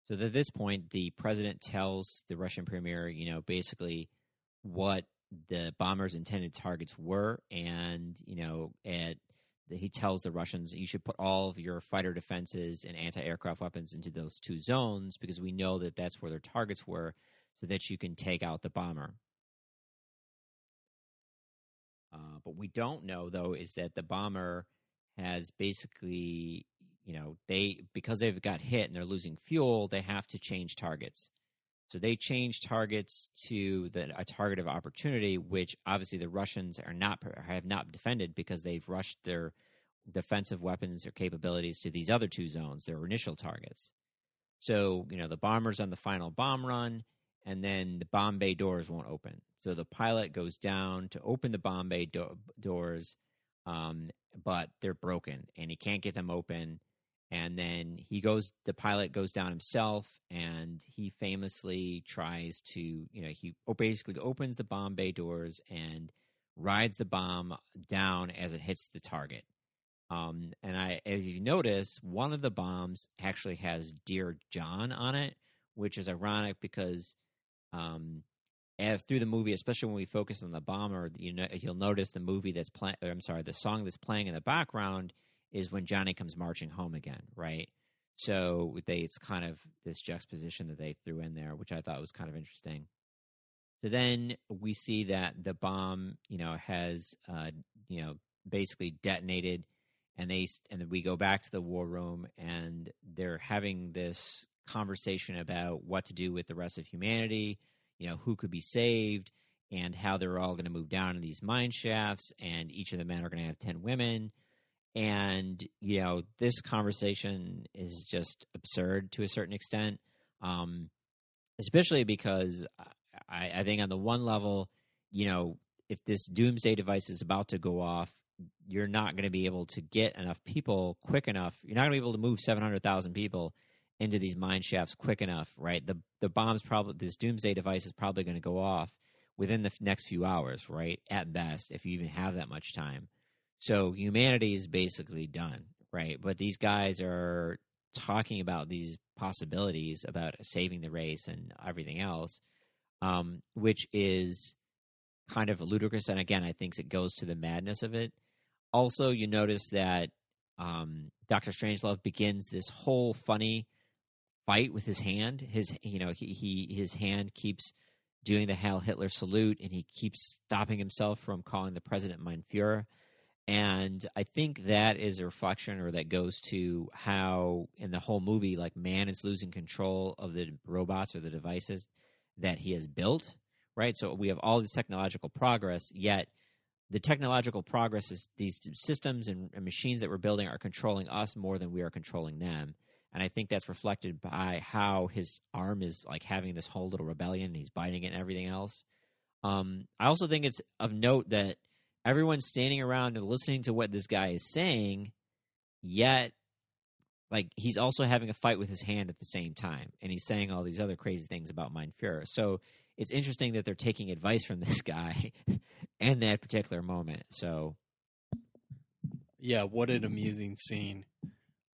So at this point, the president tells the Russian premier, you know, basically what the bombers' intended targets were, and you know, at he tells the Russians you should put all of your fighter defenses and anti-aircraft weapons into those two zones because we know that that's where their targets were, so that you can take out the bomber. Uh, but we don't know though is that the bomber has basically you know they because they've got hit and they're losing fuel they have to change targets so they change targets to the, a target of opportunity which obviously the russians are not have not defended because they've rushed their defensive weapons or capabilities to these other two zones their initial targets. So you know the bombers on the final bomb run and then the bomb bay doors won't open. So the pilot goes down to open the bomb bay do- doors um, but they're broken and he can't get them open and then he goes the pilot goes down himself and he famously tries to you know he basically opens the bomb bay doors and rides the bomb down as it hits the target um, and i as you notice one of the bombs actually has dear john on it which is ironic because um, through the movie, especially when we focus on the bomber, you know, you'll notice the movie that's playing. I'm sorry, the song that's playing in the background is when Johnny comes marching home again, right? So they it's kind of this juxtaposition that they threw in there, which I thought was kind of interesting. So then we see that the bomb, you know, has uh, you know basically detonated, and they and then we go back to the war room, and they're having this conversation about what to do with the rest of humanity, you know, who could be saved, and how they're all going to move down in these mine shafts, and each of the men are going to have ten women, and you know this conversation is just absurd to a certain extent um, especially because I, I, think on the one level you know if this doomsday device is about to go off you're not going to be able to get enough people quick enough you're not going to be able to move 700000 people into these mine shafts quick enough right? The the bomb's probably this doomsday device is probably going to go off within the next few hours right at best if you even have that much time so humanity is basically done, right? But these guys are talking about these possibilities about saving the race and everything else, um, which is kind of ludicrous. And again, I think it goes to the madness of it. Also, you notice that um, Doctor Strangelove begins this whole funny fight with his hand. His you know he, he his hand keeps doing the Heil Hitler salute, and he keeps stopping himself from calling the president Mein Führer. And I think that is a reflection, or that goes to how in the whole movie, like man is losing control of the robots or the devices that he has built. Right. So we have all this technological progress, yet the technological progress is these systems and, and machines that we're building are controlling us more than we are controlling them and I think that's reflected by how his arm is like having this whole little rebellion. And he's biting it and everything else. Um, I also think it's of note that everyone's standing around and listening to what this guy is saying, yet like he's also having a fight with his hand at the same time, and he's saying all these other crazy things about Mein Führer. So it's interesting that they're taking advice from this guy in that particular moment. So, yeah, what an amusing scene.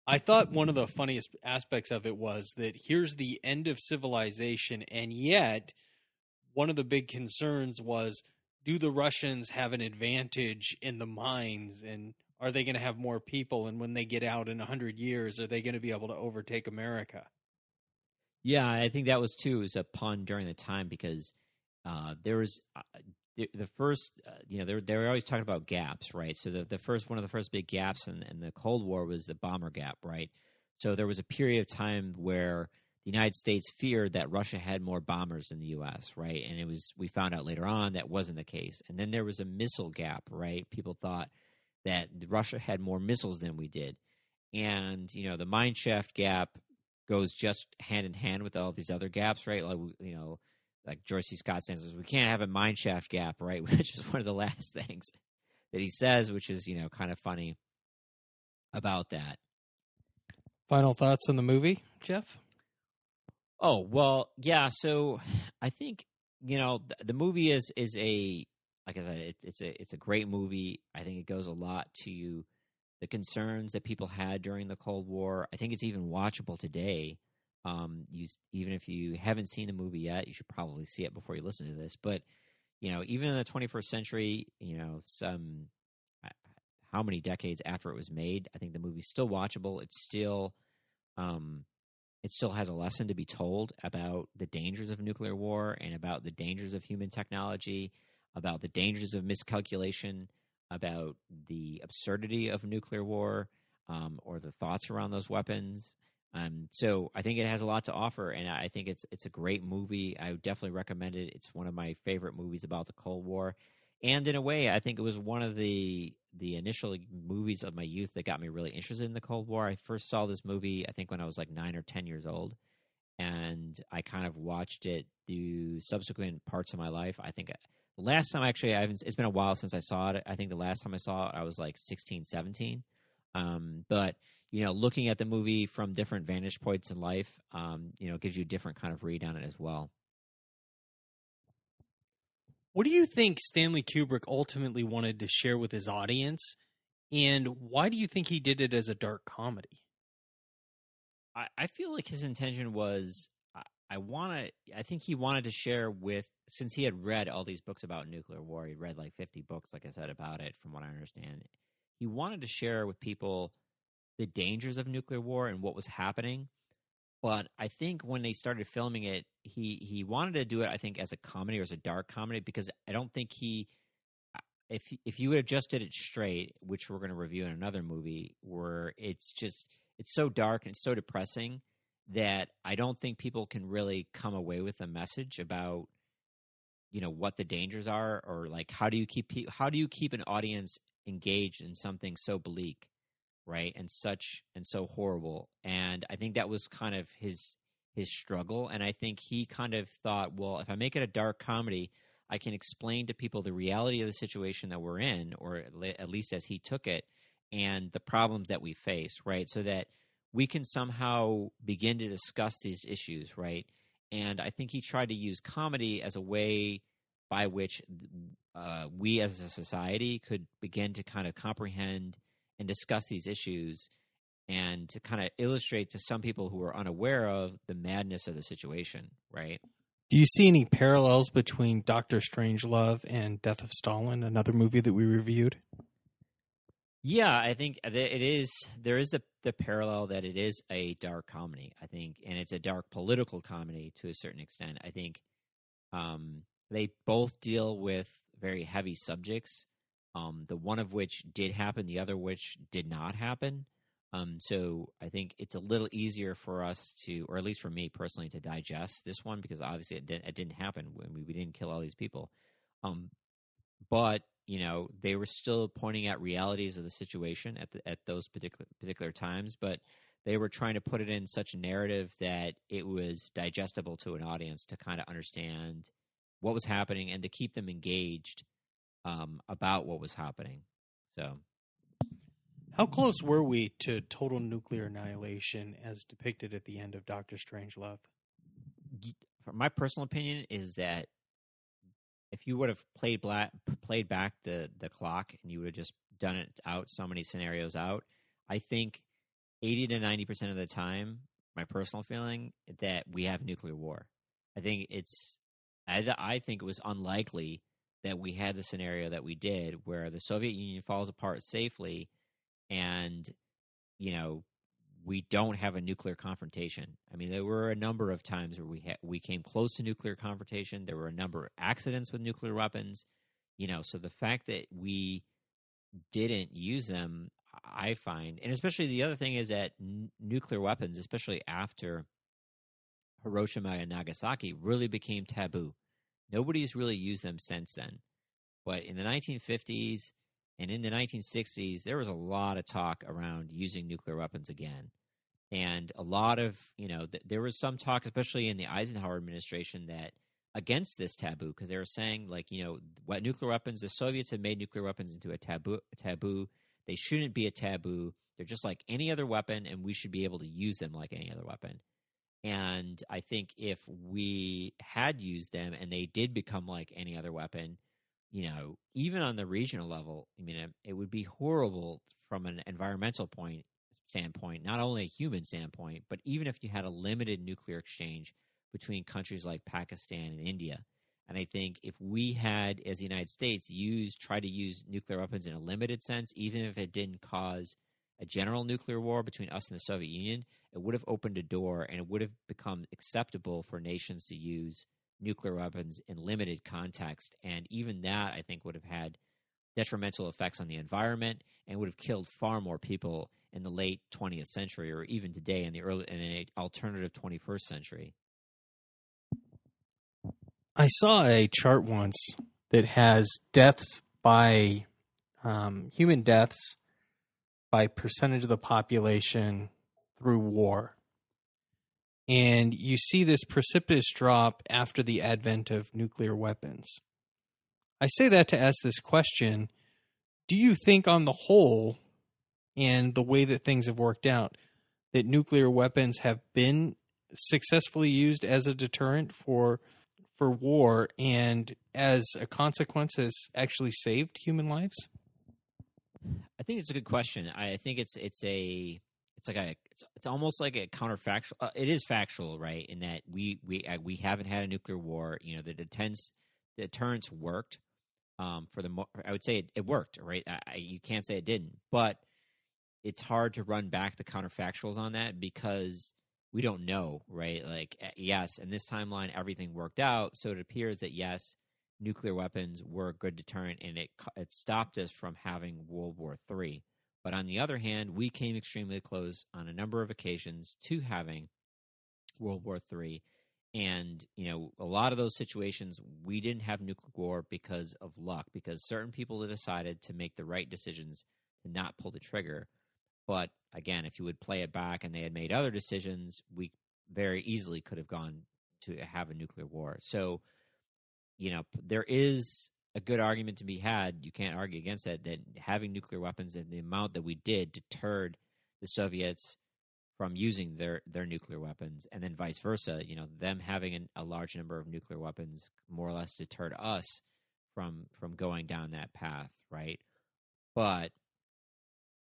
I thought one of the funniest aspects of it was that here's the end of civilization, and yet one of the big concerns was do the Russians have an advantage in the mines and are they going to have more people and when they get out in 100 years are they going to be able to overtake America? Yeah, I think that was too was a pun during the time because uh, there was uh, the, the first, uh, you know, they're they're always talking about gaps, right? So the the first one of the first big gaps in, in the Cold War was the bomber gap, right? So there was a period of time where the United States feared that Russia had more bombers than the U.S., right? And it was we found out later on that wasn't the case. And then there was a missile gap, right? People thought that Russia had more missiles than we did, and you know the mine shaft gap goes just hand in hand with all these other gaps, right? Like you know like George C. Scott says, we can't have a mineshaft gap, right? Which is one of the last things that he says, which is, you know, kind of funny about that. Final thoughts on the movie, Jeff? Oh, well, yeah. So I think, you know, the, the movie is, is a, like I said, it, it's a, it's a great movie. I think it goes a lot to the concerns that people had during the Cold War. I think it's even watchable today um, you even if you haven't seen the movie yet, you should probably see it before you listen to this. But you know, even in the 21st century, you know, some how many decades after it was made, I think the movie's still watchable. It's still, um, it still has a lesson to be told about the dangers of nuclear war and about the dangers of human technology, about the dangers of miscalculation, about the absurdity of nuclear war, um, or the thoughts around those weapons. Um, so I think it has a lot to offer, and I think it's it's a great movie. I would definitely recommend it. It's one of my favorite movies about the Cold War, and in a way, I think it was one of the the initial movies of my youth that got me really interested in the Cold War. I first saw this movie, I think, when I was like nine or ten years old, and I kind of watched it through subsequent parts of my life. I think the last time actually, I haven't. It's been a while since I saw it. I think the last time I saw it, I was like 16, 17. Um, but you know, looking at the movie from different vantage points in life, um, you know, gives you a different kind of read on it as well. What do you think Stanley Kubrick ultimately wanted to share with his audience? And why do you think he did it as a dark comedy? I, I feel like his intention was I, I want to, I think he wanted to share with, since he had read all these books about nuclear war, he read like 50 books, like I said, about it, from what I understand. He wanted to share with people the dangers of nuclear war and what was happening. But I think when they started filming it, he he wanted to do it. I think as a comedy or as a dark comedy because I don't think he uh, if if you would have just did it straight, which we're going to review in another movie, where it's just it's so dark and so depressing that I don't think people can really come away with a message about you know what the dangers are or like how do you keep how do you keep an audience engaged in something so bleak right? And such and so horrible. And i think that was kind of his his struggle. And i think he kind of thought well if i make it a dark comedy i can explain to people the reality of the situation that we're in or at least as he took it and the problems that we face right? So that we can somehow begin to discuss these issues right? And i think he tried to use comedy as a way by which uh, we as a society could begin to kind of comprehend and discuss these issues and to kind of illustrate to some people who are unaware of the madness of the situation, right? Do you see any parallels between Doctor Strangelove and Death of Stalin, another movie that we reviewed? Yeah, I think it is. There is the the parallel that it is a dark comedy. I think, and it's a dark political comedy to a certain extent. I think um, they both deal with very heavy subjects. Um, the one of which did happen, the other which did not happen. Um, so I think it's a little easier for us to, or at least for me personally, to digest this one because obviously it didn't, it didn't happen we, we didn't kill all these people. Um, but you know they were still pointing out realities of the situation at the, at those particular particular times, but they were trying to put it in such a narrative that it was digestible to an audience to kind of understand what was happening and to keep them engaged um, about what was happening. So How close were we to total nuclear annihilation as depicted at the end of Doctor Strangelove? my personal opinion is that if you would have played black, played back the the clock and you would have just done it out so many scenarios out, I think eighty to ninety percent of the time, my personal feeling that we have nuclear war. I think it's I, I think it was unlikely that we had the scenario that we did where the Soviet Union falls apart safely and you know we don't have a nuclear confrontation. I mean, there were a number of times where we ha- we came close to nuclear confrontation. There were a number of accidents with nuclear weapons. You know, so the fact that we didn't use them, I find, and especially the other thing is that n- nuclear weapons, especially after Hiroshima and Nagasaki, really became taboo. Nobody's really used them since then. But in the 1950s and in the 1960s, there was a lot of talk around using nuclear weapons again. And a lot of, you know, th- there was some talk, especially in the Eisenhower administration, that against this taboo, because they were saying, like, you know, what nuclear weapons, the Soviets have made nuclear weapons into a taboo. A taboo. They shouldn't be a taboo. They're just like any other weapon, and we should be able to use them like any other weapon. And I think if we had used them and they did become like any other weapon, you know, even on the regional level, I mean, it, would be horrible from an environmental point standpoint, not only a human standpoint, but even if you had a limited nuclear exchange between countries like Pakistan and India. And I think if we had, as the United States, used try to use nuclear weapons in a limited sense, even if it didn't cause a general nuclear war between us and the Soviet Union, it would have opened a door and it would have become acceptable for nations to use nuclear weapons in limited context. And even that, I think, would have had detrimental effects on the environment and would have killed far more people in the late 20th century or even today in the early in the alternative 21st century. I saw a chart once that has deaths by um, human deaths by percentage of the population through war. And you see this precipitous drop after the advent of nuclear weapons. I say that to ask this question Do you think, on the whole, and the way that things have worked out, that nuclear weapons have been successfully used as a deterrent for for war and as a consequence has actually saved human lives? I think it's a good question. I think it's it's a it's like a it's, it's almost like a counterfactual. Uh, it is factual, right? In that we we uh, we haven't had a nuclear war. You know, the deterrence the deterrence worked. Um, for the mo- I would say it, it worked, right? I, I, you can't say it didn't, but it's hard to run back the counterfactuals on that because we don't know, right? Like, uh, yes, in this timeline, everything worked out. So it appears that, yes, nuclear weapons were a good deterrent and it, it stopped us from having World War III. But on the other hand, we came extremely close on a number of occasions to having World War III. And, you know, a lot of those situations, we didn't have nuclear war because of luck, because certain people decided to make the right decisions to not pull the trigger. But again, if you would play it back and they had made other decisions, we very easily could have gone to have a nuclear war. So, you know, there is a good argument to be had. You can't argue against that, that having nuclear weapons and the amount that we did deterred the Soviets from using their, their nuclear weapons, and then vice versa. You know, them having an, a large number of nuclear weapons more or less deterred us from from going down that path, right? But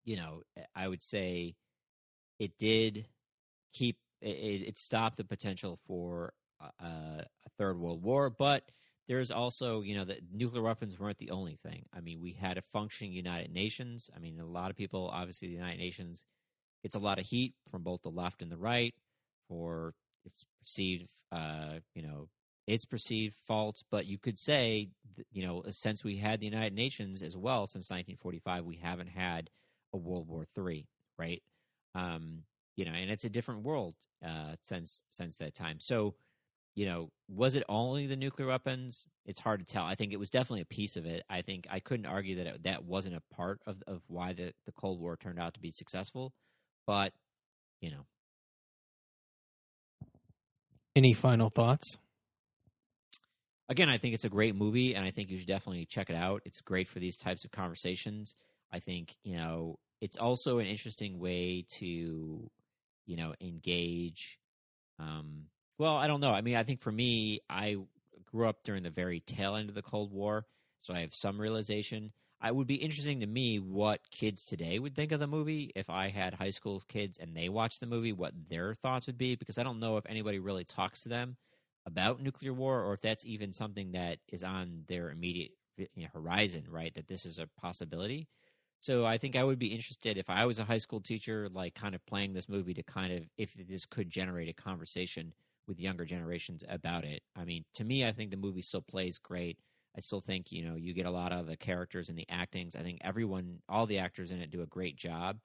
you know, I would say it did keep it, it stopped the potential for a, a third world war, but there's also, you know, the nuclear weapons weren't the only thing. I mean, we had a functioning United Nations. I mean, a lot of people, obviously, the United Nations gets a lot of heat from both the left and the right for its perceived, uh, you know, its perceived faults. But you could say, you know, since we had the United Nations as well since 1945, we haven't had a World War III, right? Um, you know, and it's a different world uh, since since that time. So you know, was it only the nuclear weapons? It's hard to tell. I think it was definitely a piece of it. I think I couldn't argue that it, that wasn't a part of of why the the Cold War turned out to be successful, but you know. Any final thoughts? Again, I think it's a great movie, and I think you should definitely check it out. It's great for these types of conversations. I think you know it's also an interesting way to you know engage um, well, I don't know. I mean, I think for me, I grew up during the very tail end of the Cold War, so I have some realization. It would be interesting to me what kids today would think of the movie if I had high school kids and they watched the movie, what their thoughts would be, because I don't know if anybody really talks to them about nuclear war or if that's even something that is on their immediate you know, horizon, right? That this is a possibility. So I think I would be interested if I was a high school teacher, like kind of playing this movie to kind of if this could generate a conversation with younger generations about it. I mean, to me, I think the movie still plays great. I still think you know you get a lot of the characters and the actings. I think everyone, all the actors in it, do a great job.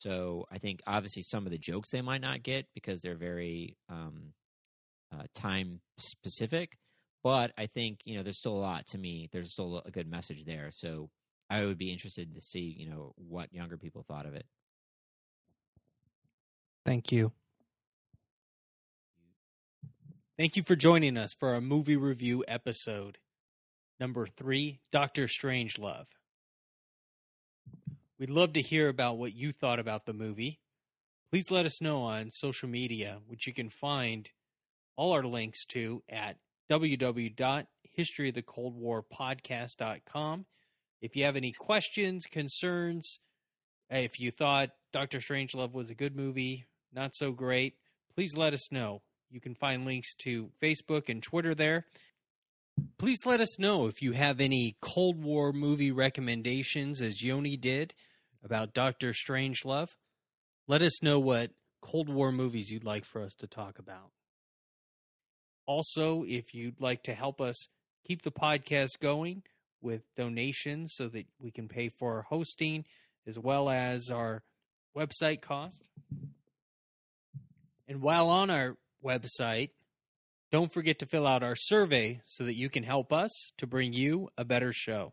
So I think obviously some of the jokes they might not get because they're very um, uh, time specific. But I think you know there's still a lot to me. There's still a good message there. So I would be interested to see you know what younger people thought of it. Thank you. Thank you for joining us for our movie review episode number three Doctor Strangelove. We'd love to hear about what you thought about the movie. Please let us know on social media, which you can find all our links to at www.historyofthecoldwarpodcast.com. If you have any questions, concerns, if you thought Doctor Strangelove was a good movie, not so great, please let us know. You can find links to Facebook and Twitter there. Please let us know if you have any Cold War movie recommendations, as Yoni did about Doctor Strangelove. Let us know what Cold War movies you'd like for us to talk about. Also, if you'd like to help us keep the podcast going with donations so that we can pay for our hosting as well as our website cost. And while on our website. Don't forget to fill out our survey so that you can help us to bring you a better show.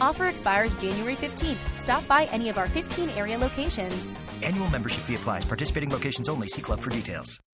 Offer expires January 15th. Stop by any of our 15 area locations. Annual membership fee applies. Participating locations only. See club for details.